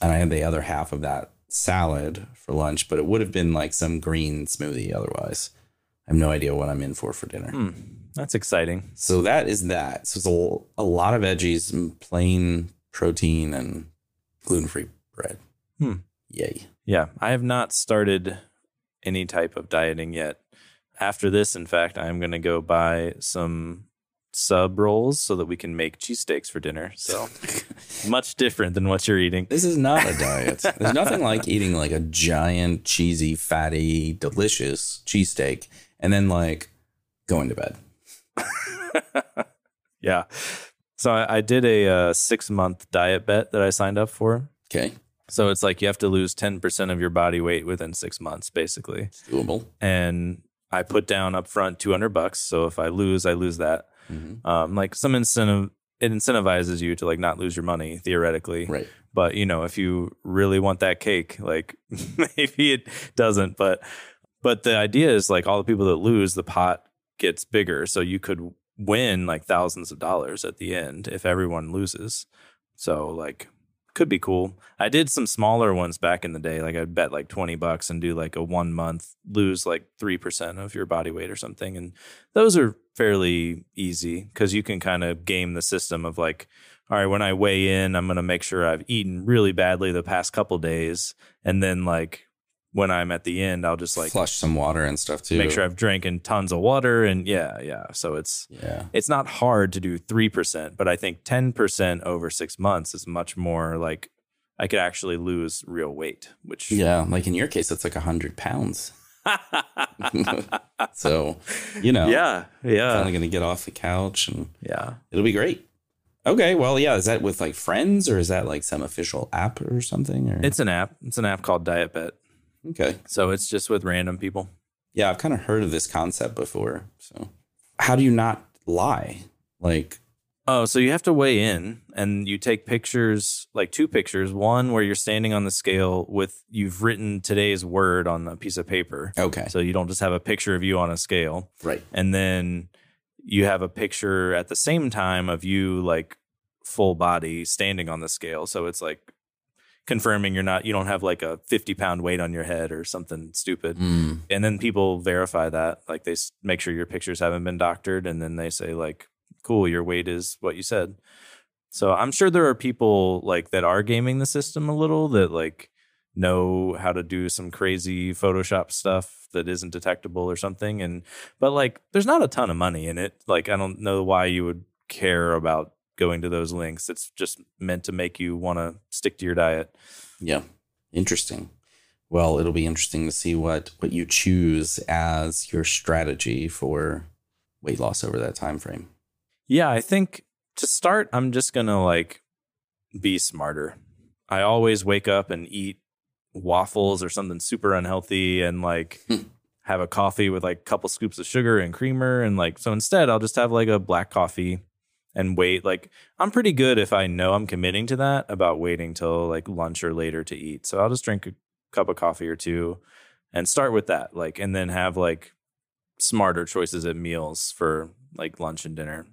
And I had the other half of that salad for lunch, but it would have been like some green smoothie otherwise. I have no idea what I'm in for for dinner. Hmm. That's exciting. So that is that. So it's a, a lot of veggies, and plain protein, and gluten free bread. Hmm. Yay. Yeah, I have not started any type of dieting yet. After this, in fact, I'm going to go buy some sub rolls so that we can make cheesesteaks for dinner. So much different than what you're eating. This is not a diet. There's nothing like eating like a giant, cheesy, fatty, delicious cheesesteak and then like going to bed. yeah. So I, I did a uh, six month diet bet that I signed up for. Okay. So it's like you have to lose 10% of your body weight within six months, basically. It's doable. And I put down up front 200 bucks. So if I lose, I lose that. Mhm. Um, like some incentive, it incentivizes you to like not lose your money theoretically. Right. But you know, if you really want that cake, like maybe it doesn't. But but the idea is like all the people that lose, the pot gets bigger. So you could win like thousands of dollars at the end if everyone loses. So like could be cool. I did some smaller ones back in the day. Like I'd bet like 20 bucks and do like a one month, lose like 3% of your body weight or something. And those are fairly easy because you can kind of game the system of like, all right, when I weigh in, I'm going to make sure I've eaten really badly the past couple days. And then like when I'm at the end, I'll just like flush some water and stuff too. make sure I've drinking tons of water. And yeah, yeah. So it's, Yeah. it's not hard to do 3%, but I think 10% over six months is much more like I could actually lose real weight, which Yeah. Like in your case, it's like a hundred pounds. So, you know, yeah, yeah, going to get off the couch and yeah. it'll be great. Okay. Well, yeah. Is that with like friends or is that like some official app or something? Or It's an app. It's an app called DietBet. okay. So it's just with random people. Yeah. I've kind of heard of this concept before. So, how do you not lie? Like, Oh, so you have to weigh in and you take pictures, like two pictures. One where you're standing on the scale with you've written today's word on a piece of paper. okay. So you don't just have a picture of you on a scale. right. and then you have a picture at the same time of you like full body standing on the scale so it's like confirming you're not you don't have like a 50 pound weight on your head or something stupid Mm. and then people verify that like they make sure your pictures haven't been doctored and then they say like cool your weight is what you said so i'm sure there are people like that are gaming the system a little that like know how to do some crazy photoshop stuff that isn't detectable or something and but like there's not a ton of money in it like i don't know why you would care about going to those links it's just meant to make you want to stick to your diet Yeah. Interesting. Well, it'll be interesting to see what what you choose as your strategy for weight loss over that time frame. Yeah, I think to start, I'm just gonna like be smarter. I always wake up and eat waffles or something super unhealthy and like Hmm. have a coffee with like a couple scoops of sugar and creamer and like so instead I'll just have like a black coffee and wait. Like I'm pretty good if I know I'm committing to that about waiting till like lunch or later to eat. So I'll just drink a cup of coffee or two and start with that. Like and then have like smarter choices at meals for like lunch and dinner.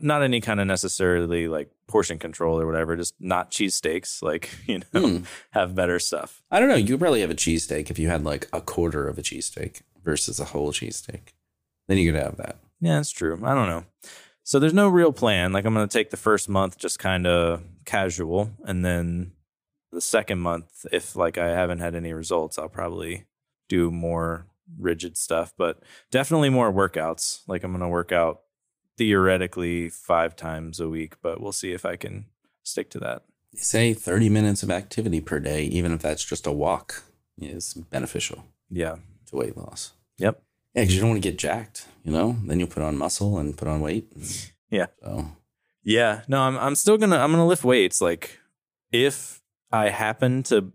Not any kind of necessarily like portion control or whatever, just not cheesesteaks, like, you know, Hmm. have better stuff. I don't know. You probably have a cheesesteak if you had like a quarter of a cheesesteak versus a whole cheesesteak. Then you could have that. Yeah, that's true. I don't know. So there's no real plan. Like I'm going to take the first month just kind of casual and then the second month if like I haven't had any results, I'll probably do more rigid stuff, but definitely more workouts. Like I'm going to work out theoretically 5 times a week, but we'll see if I can stick to that. Say 30 minutes of activity per day, even if that's just a walk, is beneficial Yeah. to weight loss. Yep. Yeah, because you don't want to get jacked, you know? Then you'll put on muscle and put on weight. Yeah. So, Yeah, no, I'm I'm still gonna I'm gonna lift weights. Like if I happen to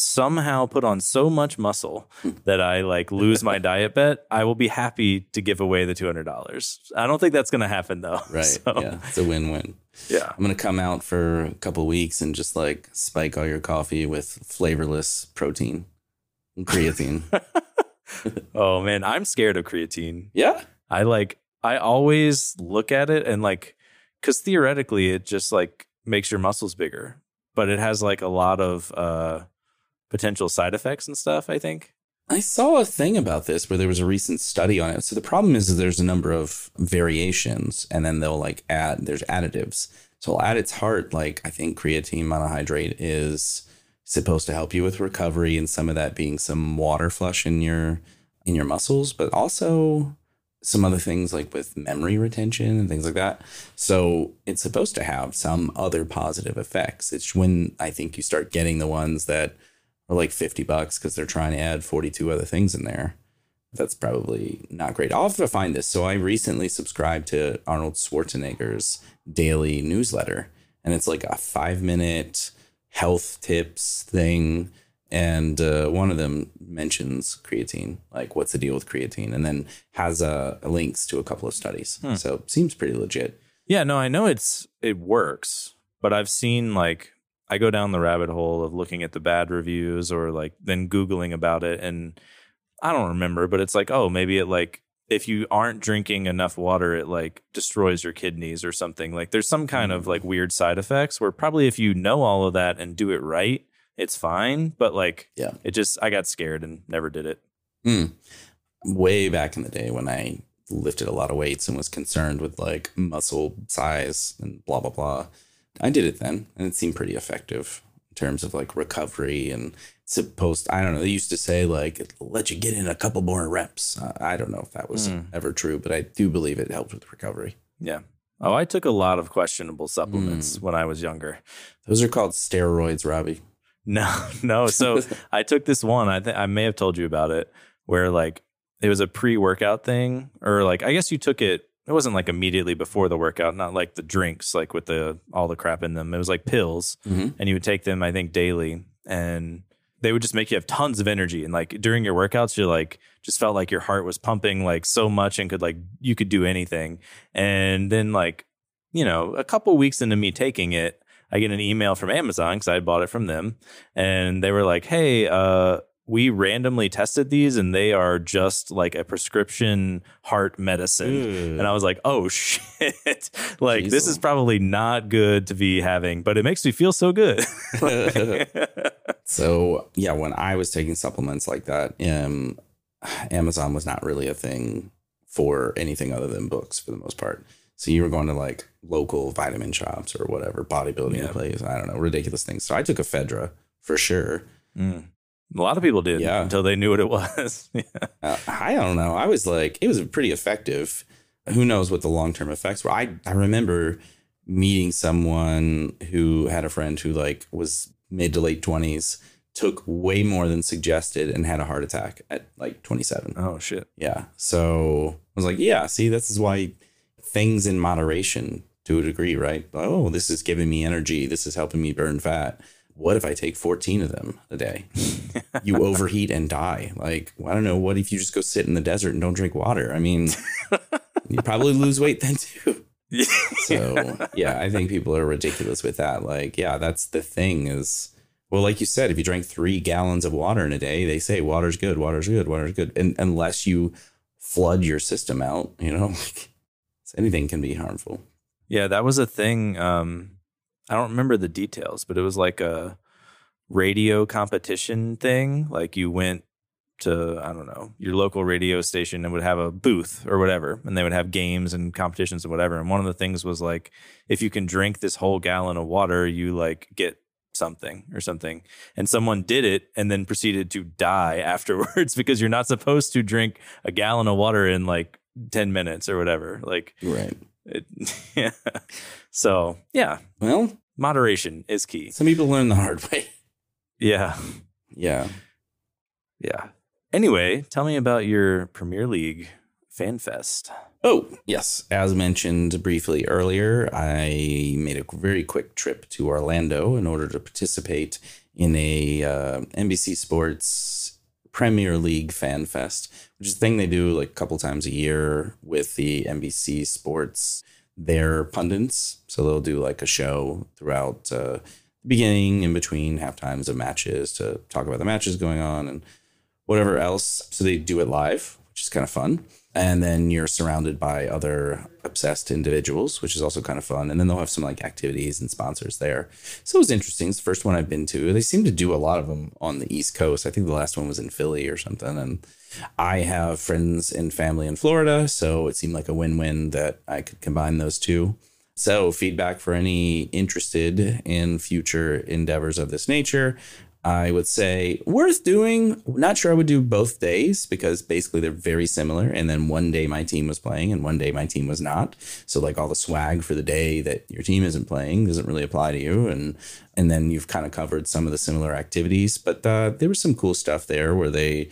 somehow put on so much muscle that I like lose my diet bet, I will be happy to give away the two hundred dollars. I don't think that's gonna happen though. right. So, Yeah. It's a win win. yeah. I'm going to come out for a couple weeks and just like spike all your coffee with flavorless protein and creatine. Oh man, I'm scared of creatine. yeah. I like I always look at it and like cuz theoretically it just like makes your muscles bigger, but it has like a lot of uh potential side effects and stuff, I think. I saw a thing about this where there was a recent study on it. So the problem is that there's a number of variations and then they'll like add, there's additives. So at its heart, like I think creatine monohydrate is supposed to help you with recovery and some of that being some water flush in your in your muscles, but also some other things like with memory retention and things like that. So it's supposed to have some other positive effects. It's when I think you start getting the ones that are like 50 bucks because they're trying to add 42 other things in there. That's probably not great. I'll have to find this. So I recently subscribed to Arnold Schwarzenegger's daily newsletter, and it's like a five minute health tips thing. And uh, one of them mentions creatine, like what's the deal with creatine, and then has uh, links to a couple of studies. Hmm. So seems pretty legit. Yeah, no, I know it's it works, but I've seen like I go down the rabbit hole of looking at the bad reviews or like then googling about it and I don't remember, but it's like, oh, maybe it like if you aren't drinking enough water, it like destroys your kidneys or something. Like there's some kind of like weird side effects where probably if you know all of that and do it right, it's fine. But like, Yeah. it just, I got scared and never did it. Mm. Way back in the day when I lifted a lot of weights and was concerned with like muscle size and blah blah blah. I did it then and it seemed pretty effective in terms of like recovery and supposed I don't know, they used to say like let you get in a couple more reps. Uh, I don't know if that was Mm. ever true, but I do believe it helped with recovery. Yeah. Oh, I took a lot of questionable supplements when I was younger. Those are called steroids, Robbie. No, no. So I took this one. I think I may have told you about it, where like it was a pre-workout thing, or like I guess you took it. It wasn't like immediately before the workout, not like the drinks, like with the all the crap in them. It was like pills, Mhm. and you would take them, I think, daily, and they would just make you have tons of energy. And like during your workouts, you're like just felt like your heart was pumping like so much and could like you could do anything. And then like you know, a couple weeks into me taking it, I get an email from Amazon because I had bought it from them, and they were like, "Hey, uh, we randomly tested these, and they are just like a prescription heart medicine." And I was like, "Oh shit! like this is probably not good to be having, but it makes me feel so good." So yeah, when I was taking supplements like that, um, Amazon was not really a thing for anything other than books for the most part. So you were going to like local vitamin shops or whatever bodybuilding Yeah. place. I don't know, ridiculous things. So I took Ephedra for sure. Mm. A lot of people did Yeah. until they knew what it was. yeah. Uh, I don't know. I was like, it was pretty effective. Who knows what the long term effects were? I I remember meeting someone who had a friend who like was mid to late twenties, took way more than suggested, and had a heart attack at like twenty seven. Oh shit! Yeah. So I was like, yeah, see, this is why things in moderation to a degree, right? Oh, this is giving me energy. This is helping me burn fat. What if I take 14 of them a day? you overheat and die. Like, I don't know. What if you just go sit in the desert and don't drink water? I mean, you probably lose weight then too. So, yeah, I think people are ridiculous with that. Like, yeah, that's the thing is, well, like you said, if you drank three gallons of water in a day, they say water's good, water's good, water's good. And unless you flood your system out, you know, like anything can be harmful. Yeah, that was a thing. Um, I don't remember the details, but it was like a radio competition thing. Like you went to, I don't know, your local radio station and would have a booth or whatever, and they would have games and competitions and whatever. And one of the things was like, if you can drink this whole gallon of water, you like get something or something. And someone did it and then proceeded to die afterwards because you're not supposed to drink a gallon of water in like 10 minutes or whatever. Like, Right. It, yeah. So yeah, Well, moderation is key. some people learn the hard way. Yeah, Yeah. yeah. Anyway, tell me about your Premier League fan fest. Oh, yes. As mentioned briefly earlier, I made a very quick trip to Orlando in order to participate in a uh, NBC Sports Premier League Fan Fest, which is a thing they do like a couple times a year with the NBC Sports, their pundits. So they'll do like a show throughout uh, the beginning, in between half times of matches to talk about the matches going on and whatever else. So they do it live, which is kind of fun. And then you're surrounded by other obsessed individuals, which is also kind of fun. And then they'll have some like activities and sponsors there. So it was interesting. It's the first one I've been to. They seem to do a lot of them on the East Coast. I think the last one was in Philly or something. And I have friends and family in Florida. So it seemed like a win win that I could combine those two. So, feedback for any interested in future endeavors of this nature. I would say worth doing. Not sure I would do both days because basically they're very similar. And then one day my team was playing and one day my team was not. So like all the swag for the day that your team isn't playing doesn't really apply to you. And and then you've kind of covered some of the similar activities. But uh, there was some cool stuff there where they,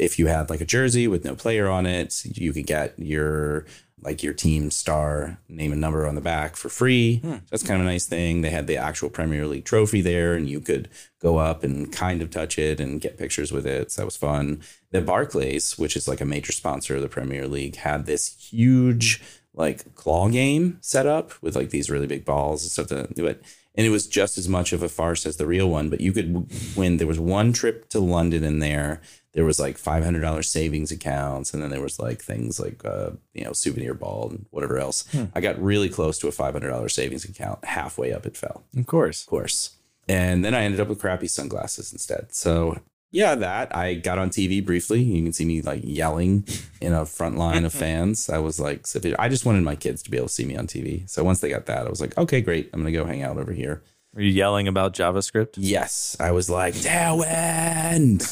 if you had like a jersey with no player on it, you could get your like your team star name and number on the back for free. Hmm. So that's kind of a nice thing. They had the actual Premier League trophy there, and you could go up and kind of touch it and get pictures with it. So that was fun. The Barclays, which is like a major sponsor of the Premier League, had this huge like claw game set up with like these really big balls and stuff to do it. and it was just as much of a farce as the real one. But you could win. There was one trip to London in there. There was like five hundred dollars savings accounts, and then there was like things like uh, you know souvenir ball and whatever else. I got really close to a five hundred dollars savings account. Halfway up, it fell Of course. of course. And then I ended up with crappy sunglasses instead. So yeah, that I got on TV briefly. You can see me like yelling in a front line of fans. I was like, I just wanted my kids to be able to see me on TV. So once they got that, I was like, okay, great. I'm gonna go hang out over here. Are you yelling about JavaScript? Yes, I was like, Tailwind.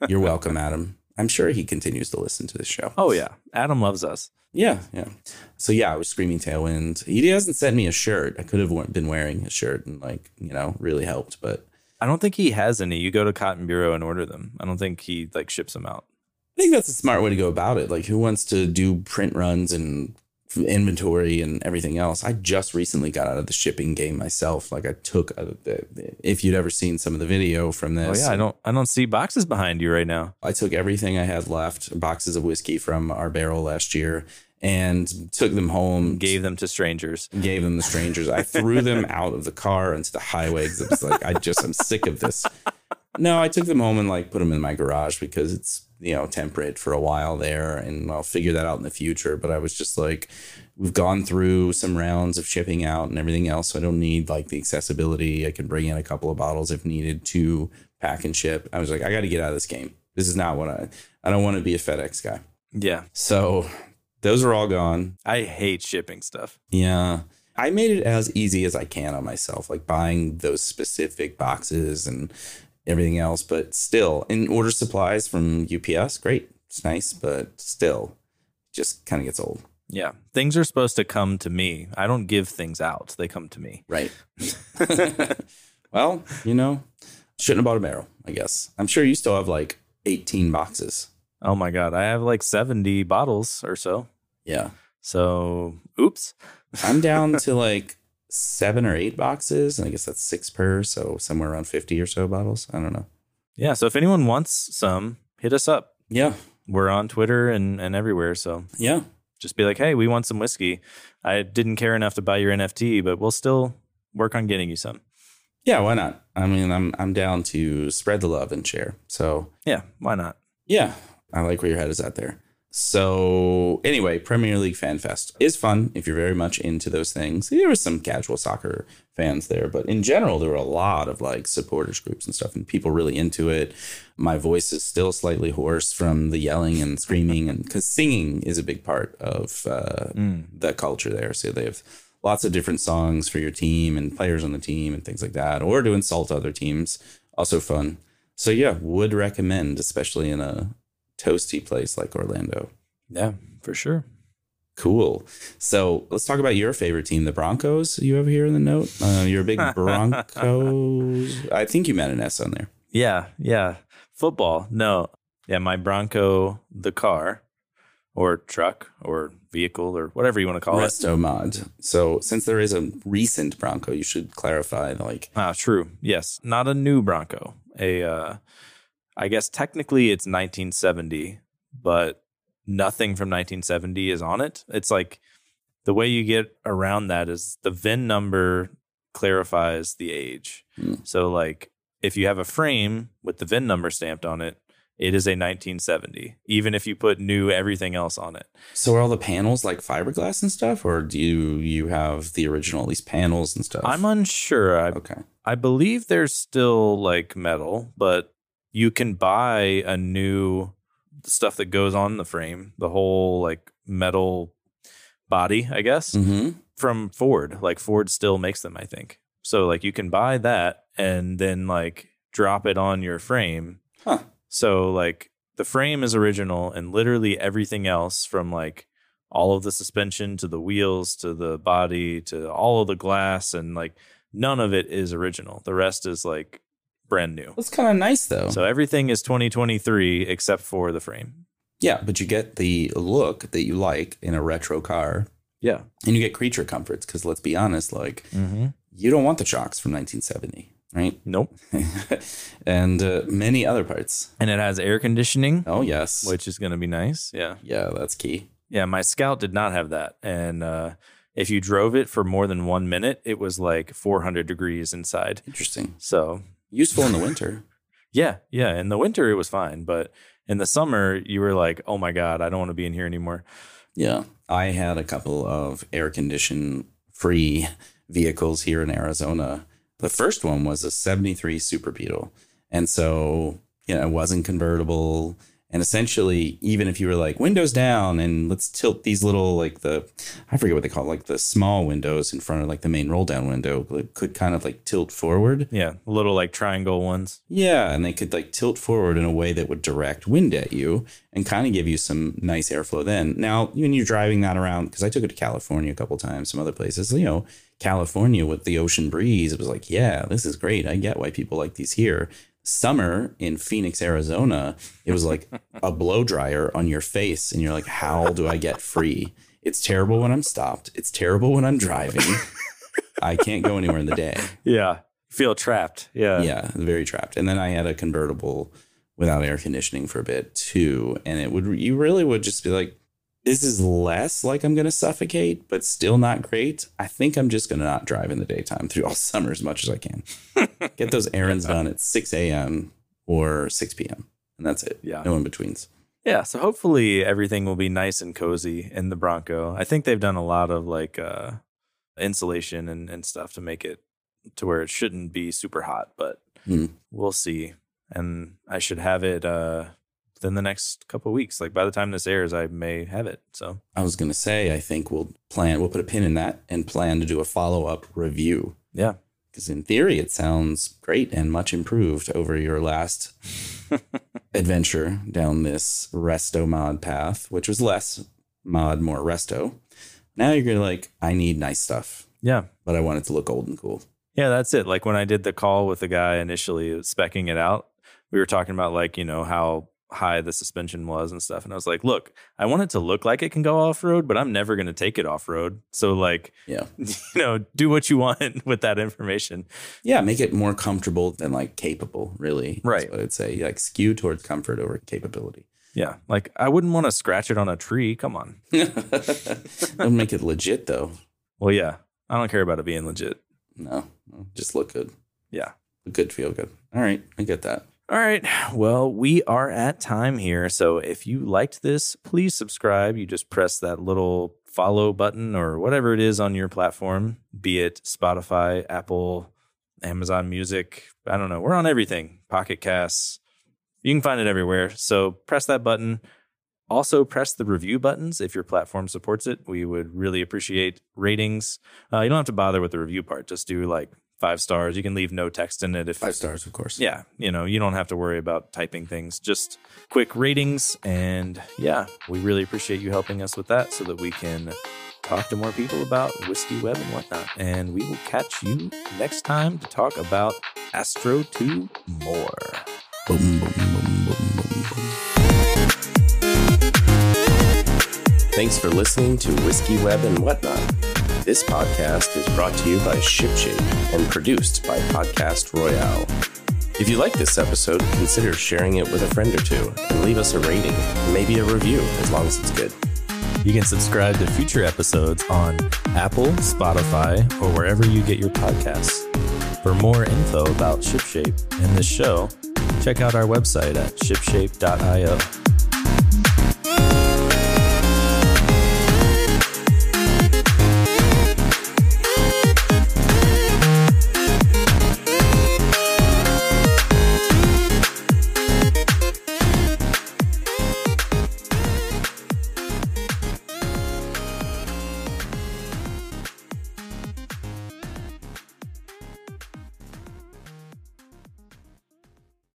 You're welcome, Adam. I'm sure he continues to listen to this show. Oh yeah, Adam loves us. Yeah, yeah. So yeah, I was screaming Tailwind. He hasn't sent me a shirt. I could have been wearing a shirt and like you know really helped, but I don't think he has any. You go to Cotton Bureau and order them. I don't think he like ships them out. I think that's a smart way to go about it. Like, who wants to do print runs and inventory and everything else? I just recently got out of the shipping game myself. Like, I took, a, if you'd ever seen some of the video from oh, this. Oh yeah, I don't I don't see boxes behind you right now. I took everything I had left, boxes of whiskey from our barrel last year, and took them home. Gave them to strangers. gave them to strangers. I threw them out of the car into the highway because it was like, I just, I'm sick of this. No, I took them home and like put them in my garage because it's, you know, temperate for a while there and I'll figure that out in the future. But I was just like, we've gone through some rounds of shipping out and everything else. So I don't need like the accessibility. I can bring in a couple of bottles if needed to pack and ship. I was like, I got to get out of this game. This is not what I, I don't want to be a FedEx guy. Yeah, So those are all gone. I hate shipping stuff. Yeah. I made it as easy as I can on myself, like buying those specific boxes and everything else. But still, in order supplies from UPS, great. It's nice, but still, just kind of gets old. Yeah, things are supposed to come to me. I don't give things out; they come to me. Right. well, you know, shouldn't have bought a barrel, I guess. I'm sure you still have like 18 boxes. Oh my god, I have like seventy bottles or so. Yeah. So, oops. I'm down to like seven or eight boxes. And I guess that's six per. So somewhere around 50 or so bottles. I don't know. Yeah. So if anyone wants some, hit us up. Yeah. We're on Twitter and and everywhere. So Yeah. just be like, hey, we want some whiskey. I didn't care enough to buy your NFT, but we'll still work on getting you some. Yeah, why not? I mean, I'm I'm down to spread the love and share. So Yeah, why not? yeah, I like where your head is at there. So anyway, Premier League Fan Fest is fun if you're very much into those things. There was some casual soccer fans there, but in general, there were a lot of like supporters groups and stuff, and people really into it. My voice is still slightly hoarse from the yelling and screaming, and because singing is a big part of uh, the culture there. So they have lots of different songs for your team and players on the team and things like that, or to insult other teams. Also fun. So yeah, would recommend, especially in a toasty place like Orlando. Yeah, for sure. Cool. So let's talk about your favorite team, the Broncos. You have here in the note. Uh, you're a big Broncos. I think you meant an S on there. Yeah, yeah. Football. No. Yeah, my Bronco, the car or truck or vehicle or whatever you want to call it. Resto mod. So since there is a recent Bronco, you should clarify. Like, Ah, true. Yes, not a new Bronco. A, uh, I guess technically it's 1970, but nothing from 1970 is on it. It's like the way you get around that is the VIN number clarifies the age. Hmm. So, like, if you have a frame with the VIN number stamped on it, it is a 1970, even if you put new everything else on it. so are all the panels like fiberglass and stuff, or do you you have the original at least panels and stuff? I'm unsure. I okay. I believe there's still like metal, but you can buy a new stuff that goes on the frame, the whole like metal body, I guess, hmm from Ford. Like Ford still makes them, I think. So like you can buy that and then like drop it on your frame. Huh. So like the frame is original and literally everything else from like all of the suspension to the wheels to the body to all of the glass and like none of it is original. The rest is like brand new. That's kind of nice though. So everything is 2023 except for the frame. yeah, but you get the look that you like in a retro car, Yeah. and you get creature comforts. Because let's be honest, like Mm-hmm. you don't want the shocks from 1970, right? Nope. and uh, many other parts. And it has air conditioning, Oh yes, which is going to be nice. Yeah. yeah, that's key. Yeah. My Scout did not have that. And uh, if you drove it for more than one minute, it was like 400 degrees inside. Interesting. So Useful in the winter. yeah, yeah. In the winter, it was fine, but in the summer, you were like, "Oh my god, I don't want to be in here anymore." Yeah. I had a couple of air condition free vehicles here in Arizona. The first one was a 73 Super Beetle. And so, you know, it wasn't convertible. And essentially, even if you were like windows down and let's tilt these little, like the, I forget what they call it, like the small windows in front of like the main roll down window, like, could kind of like tilt forward. Yeah, little like triangle ones. Yeah, and they could like tilt forward in a way that would direct wind at you and kind of give you some nice airflow then. Now, when you're driving that around, because I took it to California a couple times, some other places, you know, California with the ocean breeze, it was like, yeah, this is great. I get why people like these here. Summer in Phoenix, Arizona, it was like a blow dryer on your face, and you're like, how do I get free? It's terrible when I'm stopped. It's terrible when I'm driving. I can't go anywhere in the day Yeah, feel trapped. Yeah, yeah, very trapped. And then I had a convertible without air conditioning for a bit too, and it would you really would just be like, this is less like I'm gonna suffocate, but still not great. I think I'm just gonna not drive in the daytime through all summer as much as I can. Get those errands done at 6 a.m. or 6 p.m. and that's it. Yeah. no in betweens. Yeah, so hopefully everything will be nice and cozy in the Bronco. I think they've done a lot of like uh insulation and, and stuff to make it to where it shouldn't be super hot, but Hmm. we'll see. And I should have it uh within the next couple of weeks. Like by the time this airs, I may have it. So I was gonna say I think we'll plan. We'll put a pin in that and plan to do a follow up review. yeah. Because in theory, it sounds great and much improved over your last adventure down this resto mod path, which was less mod, more resto. Now you're gonna like, I need nice stuff, Yeah. but I want it to look old and cool. Yeah, that's it. Like when I did the call with the guy initially specking it out, we were talking about like, you know, how high the suspension was and stuff. And I was like, look, I want it to look like it can go off road, but I'm never going to take it off road. So, like, Yeah, you know, do what you want with that information. yeah, make it more comfortable than like capable. Really, Right. What I'd say like skew towards comfort over capability. Yeah. Like, I wouldn't want to scratch it on a tree. Come on. Don't make it legit though. Well, yeah. I don't care about it being legit. No, just look good. Yeah. Look good, feel good. All right, I get that. All right. Well, we are at time here. So if you liked this, please subscribe. You just press that little follow button or whatever it is on your platform, be it Spotify, Apple, Amazon Music. I don't know. We're on everything. Pocket Casts. You can find it everywhere. So press that button. Also, press the review buttons if your platform supports it. We would really appreciate ratings. Uh, you don't have to bother with the review part. Just do like five stars. You can leave no text in it if Five stars, of course. yeah, you know, you don't have to worry about typing things. Just quick ratings. And yeah, we really appreciate you helping us with that so that we can talk to more people about Whiskey Web and whatnot. And we will catch you next time to talk about Astro 2 more. Boom, boom, boom, boom, boom, boom. Thanks for listening to Whiskey Web and Whatnot. This podcast is brought to you by ShipShape and produced by Podcast Royale. If you like this episode, consider sharing it with a friend or two and leave us a rating, maybe a review as long as it's good. You can subscribe to future episodes on Apple, Spotify, or wherever you get your podcasts. For more info about ShipShape and this show, check out our website at shipshape.io.